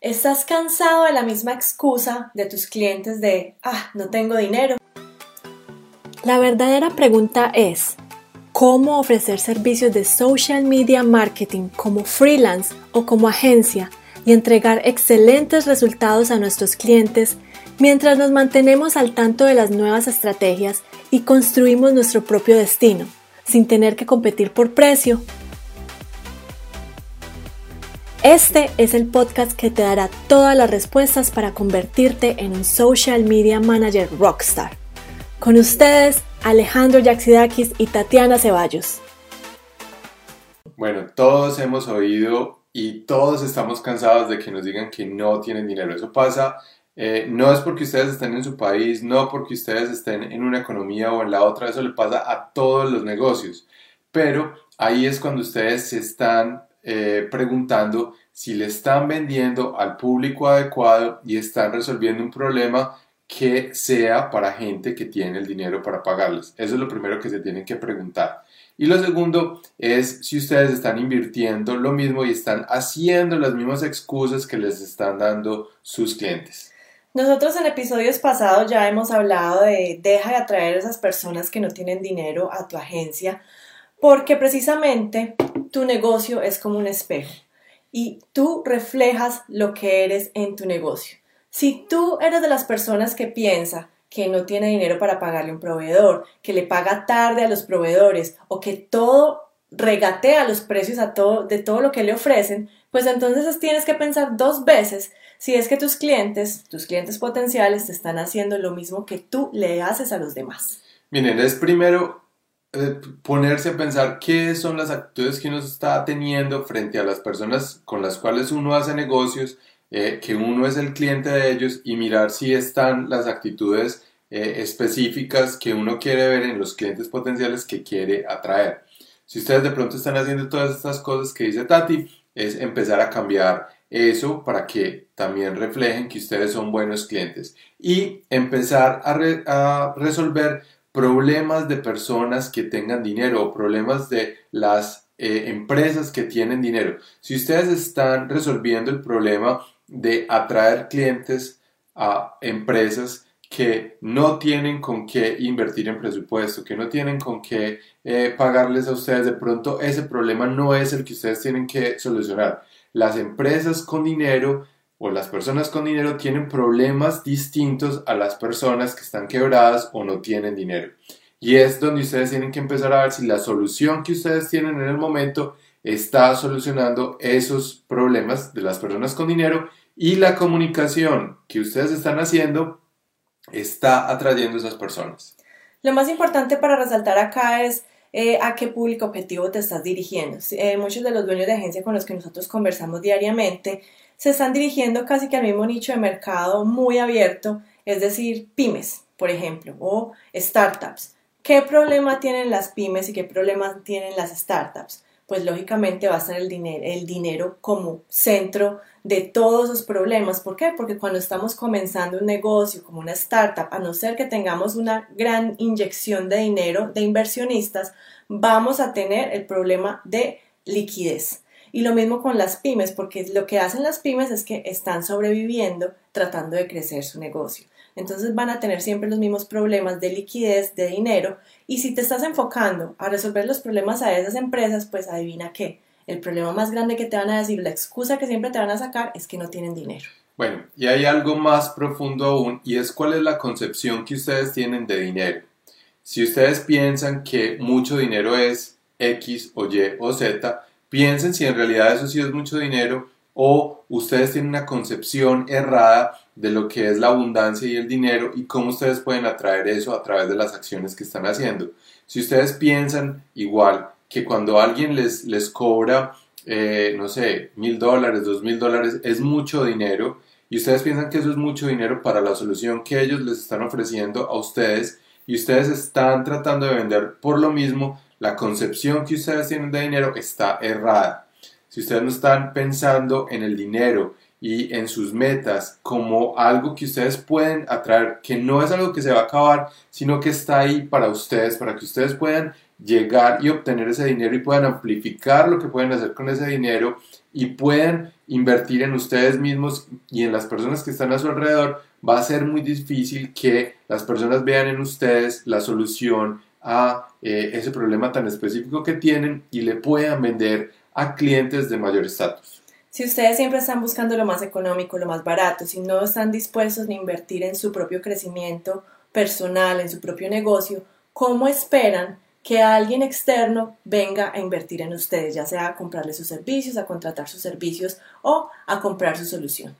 ¿Estás cansado de la misma excusa de tus clientes de, ah, no tengo dinero? La verdadera pregunta es, ¿cómo ofrecer servicios de social media marketing como freelance o como agencia y entregar excelentes resultados a nuestros clientes mientras nos mantenemos al tanto de las nuevas estrategias y construimos nuestro propio destino, sin tener que competir por precio este es el podcast que te dará todas las respuestas para convertirte en un social media manager rockstar. Con ustedes, Alejandro Yaxidakis y Tatiana Ceballos. Bueno, todos hemos oído y todos estamos cansados de que nos digan que no tienen dinero. Eso pasa, eh, no es porque ustedes estén en su país, no porque ustedes estén en una economía o en la otra, eso le pasa a todos los negocios. Pero ahí es cuando ustedes se están eh, preguntando si le están vendiendo al público adecuado y están resolviendo un problema que sea para gente que tiene el dinero para pagarles. Eso es lo primero que se tienen que preguntar. Y lo segundo es si ustedes están invirtiendo lo mismo y están haciendo las mismas excusas que les están dando sus clientes. Nosotros en episodios pasados ya hemos hablado de deja de atraer a esas personas que no tienen dinero a tu agencia porque precisamente tu negocio es como un espejo y tú reflejas lo que eres en tu negocio. Si tú eres de las personas que piensa que no tiene dinero para pagarle a un proveedor, que le paga tarde a los proveedores o que todo regatea los precios a todo, de todo lo que le ofrecen, pues entonces tienes que pensar dos veces si es que tus clientes, tus clientes potenciales, te están haciendo lo mismo que tú le haces a los demás. Miren, es primero eh, ponerse a pensar qué son las actitudes que uno está teniendo frente a las personas con las cuales uno hace negocios, eh, que uno es el cliente de ellos y mirar si están las actitudes eh, específicas que uno quiere ver en los clientes potenciales que quiere atraer. Si ustedes de pronto están haciendo todas estas cosas que dice Tati, es empezar a cambiar eso para que también reflejen que ustedes son buenos clientes y empezar a, a resolver problemas de personas que tengan dinero o problemas de las eh, empresas que tienen dinero. Si ustedes están resolviendo el problema de atraer clientes a empresas que no tienen con qué invertir en presupuesto, que no tienen con qué eh, pagarles a ustedes, de pronto ese problema no es el que ustedes tienen que solucionar. Las empresas con dinero o las personas con dinero tienen problemas distintos a las personas que están quebradas o no tienen dinero. Y es donde ustedes tienen que empezar a ver si la solución que ustedes tienen en el momento está solucionando esos problemas de las personas con dinero y la comunicación que ustedes están haciendo está atrayendo a esas personas. Lo más importante para resaltar acá es eh, a qué público objetivo te estás dirigiendo. Eh, muchos de los dueños de agencia con los que nosotros conversamos diariamente se están dirigiendo casi que al mismo nicho de mercado muy abierto, es decir, pymes, por ejemplo, o startups. ¿Qué problema tienen las pymes y qué problemas tienen las startups? Pues lógicamente va a ser el dinero, el dinero como centro de todos esos problemas. ¿Por qué? Porque cuando estamos comenzando un negocio como una startup, a no ser que tengamos una gran inyección de dinero de inversionistas, vamos a tener el problema de liquidez. Y lo mismo con las pymes, porque lo que hacen las pymes es que están sobreviviendo tratando de crecer su negocio. Entonces van a tener siempre los mismos problemas de liquidez, de dinero. Y si te estás enfocando a resolver los problemas a esas empresas, pues adivina qué. El problema más grande que te van a decir, la excusa que siempre te van a sacar es que no tienen dinero. Bueno, y hay algo más profundo aún, y es cuál es la concepción que ustedes tienen de dinero. Si ustedes piensan que mucho dinero es X o Y o Z, Piensen si en realidad eso sí es mucho dinero o ustedes tienen una concepción errada de lo que es la abundancia y el dinero y cómo ustedes pueden atraer eso a través de las acciones que están haciendo. Si ustedes piensan igual que cuando alguien les, les cobra, eh, no sé, mil dólares, dos mil dólares, es mucho dinero y ustedes piensan que eso es mucho dinero para la solución que ellos les están ofreciendo a ustedes y ustedes están tratando de vender por lo mismo, la concepción que ustedes tienen de dinero está errada. Si ustedes no están pensando en el dinero y en sus metas como algo que ustedes pueden atraer, que no es algo que se va a acabar, sino que está ahí para ustedes, para que ustedes puedan llegar y obtener ese dinero y puedan amplificar lo que pueden hacer con ese dinero y puedan invertir en ustedes mismos y en las personas que están a su alrededor, va a ser muy difícil que las personas vean en ustedes la solución a eh, ese problema tan específico que tienen y le puedan vender a clientes de mayor estatus. Si ustedes siempre están buscando lo más económico, lo más barato, si no están dispuestos a invertir en su propio crecimiento personal, en su propio negocio, ¿cómo esperan que alguien externo venga a invertir en ustedes, ya sea a comprarle sus servicios, a contratar sus servicios o a comprar su solución?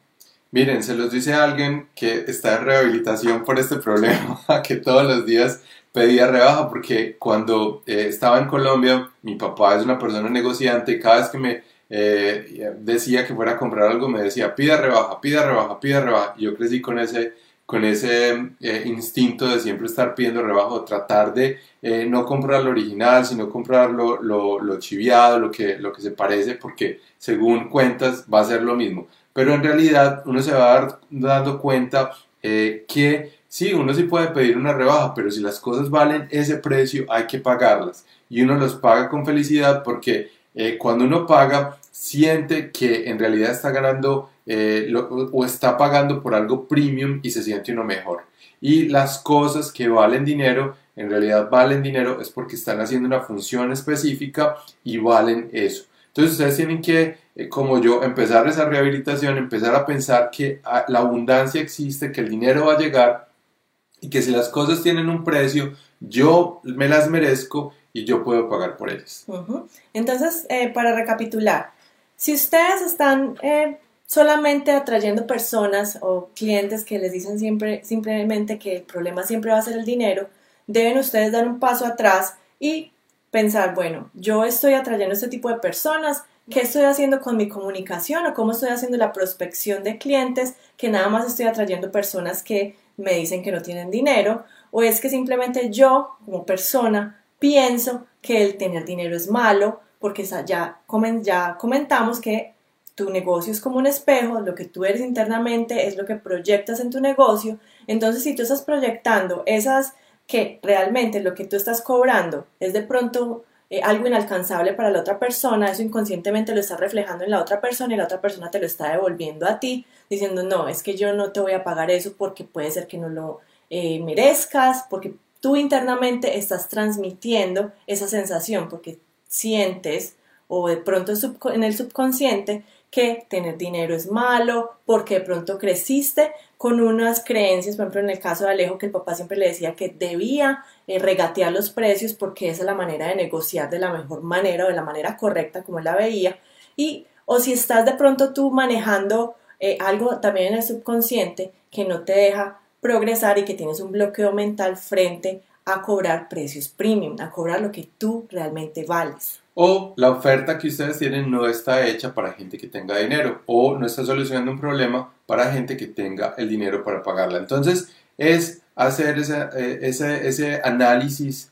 Miren, se los dice alguien que está en rehabilitación por este problema, que todos los días pedía rebaja, porque cuando eh, estaba en Colombia, mi papá es una persona negociante cada vez que me eh, decía que fuera a comprar algo, me decía, pida rebaja, pida rebaja, pida rebaja. Yo crecí con ese, con ese eh, instinto de siempre estar pidiendo rebaja o tratar de no comprar lo original, sino comprar lo, chiviado, lo que, lo que se parece, porque según cuentas va a ser lo mismo pero en realidad uno se va dar, dando cuenta eh, que sí, uno sí puede pedir una rebaja, pero si las cosas valen ese precio hay que pagarlas y uno los paga con felicidad porque eh, cuando uno paga siente que en realidad está ganando eh, o está pagando por algo premium y se siente uno mejor. Y las cosas que valen dinero, en realidad valen dinero es porque están haciendo una función específica y valen eso. Entonces ustedes tienen que, eh, como yo, empezar esa rehabilitación, empezar a pensar que ah, la abundancia existe, que el dinero va a llegar y que si las cosas tienen un precio, yo me las merezco y yo puedo pagar por ellas. Entonces, eh, para recapitular, si ustedes están eh, solamente atrayendo personas o clientes que les dicen siempre, simplemente que el problema siempre va a ser el dinero, deben ustedes dar un paso atrás y pensar, bueno, yo estoy atrayendo este tipo de personas, ¿qué estoy haciendo con mi comunicación o cómo estoy haciendo la prospección de clientes que nada más estoy atrayendo personas que me dicen que no tienen dinero? ¿O es que simplemente yo, como persona, pienso que el tener dinero es malo? Porque ya, ya comentamos que tu negocio es como un espejo, lo que tú eres internamente es lo que proyectas en tu negocio. Entonces, si tú estás proyectando esas que realmente lo que tú estás cobrando es de pronto eh, algo inalcanzable para la otra persona, eso inconscientemente lo está reflejando en la otra persona y la otra persona te lo está devolviendo a ti, diciendo, no, es que yo no te voy a pagar eso porque puede ser que no lo eh, merezcas, porque tú internamente estás transmitiendo esa sensación, porque sientes o de pronto en el subconsciente que tener dinero es malo, porque de pronto creciste con unas creencias, por ejemplo en el caso de Alejo, que el papá siempre le decía que debía eh, regatear los precios porque esa es la manera de negociar de la mejor manera o de la manera correcta como él la veía, y o si estás de pronto tú manejando eh, algo también en el subconsciente que no te deja progresar y que tienes un bloqueo mental frente a cobrar precios premium, a cobrar lo que tú realmente vales. O la oferta que ustedes tienen no está hecha para gente que tenga dinero o no está solucionando un problema para gente que tenga el dinero para pagarla. Entonces es hacer ese, eh, ese, análisis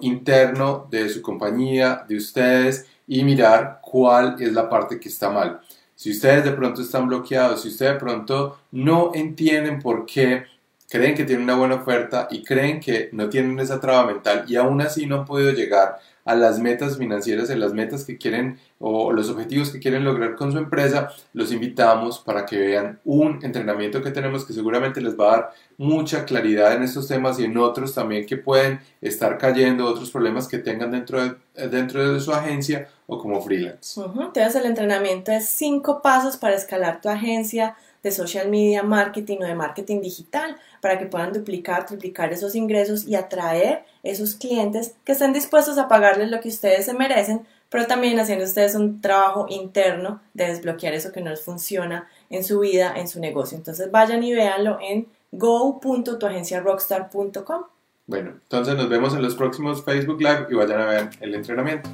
interno de su compañía, de ustedes y mirar cuál es la parte que está mal. Si ustedes de pronto están bloqueados, si ustedes de pronto no entienden por qué creen que tienen una buena oferta y creen que no tienen esa traba mental y aún así no han podido llegar a las metas financieras, a las metas que quieren o los objetivos que quieren lograr con su empresa, los invitamos para que vean un entrenamiento que tenemos que seguramente les va a dar mucha claridad en estos temas y en otros también que pueden estar cayendo, otros problemas que tengan dentro de, dentro de su agencia o como freelance. Entonces el entrenamiento es cinco pasos para escalar tu agencia de social media marketing o de marketing digital para que puedan duplicar, triplicar esos ingresos y atraer esos clientes que estén dispuestos a pagarles lo que ustedes se merecen, pero también haciendo ustedes un trabajo interno de desbloquear eso que no les funciona en su vida, en su negocio. Entonces vayan y véanlo en go.tuagenciarockstar.com. Bueno, entonces nos vemos en los próximos Facebook Live y vayan a ver el entrenamiento.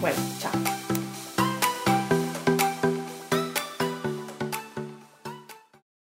Bueno, chao.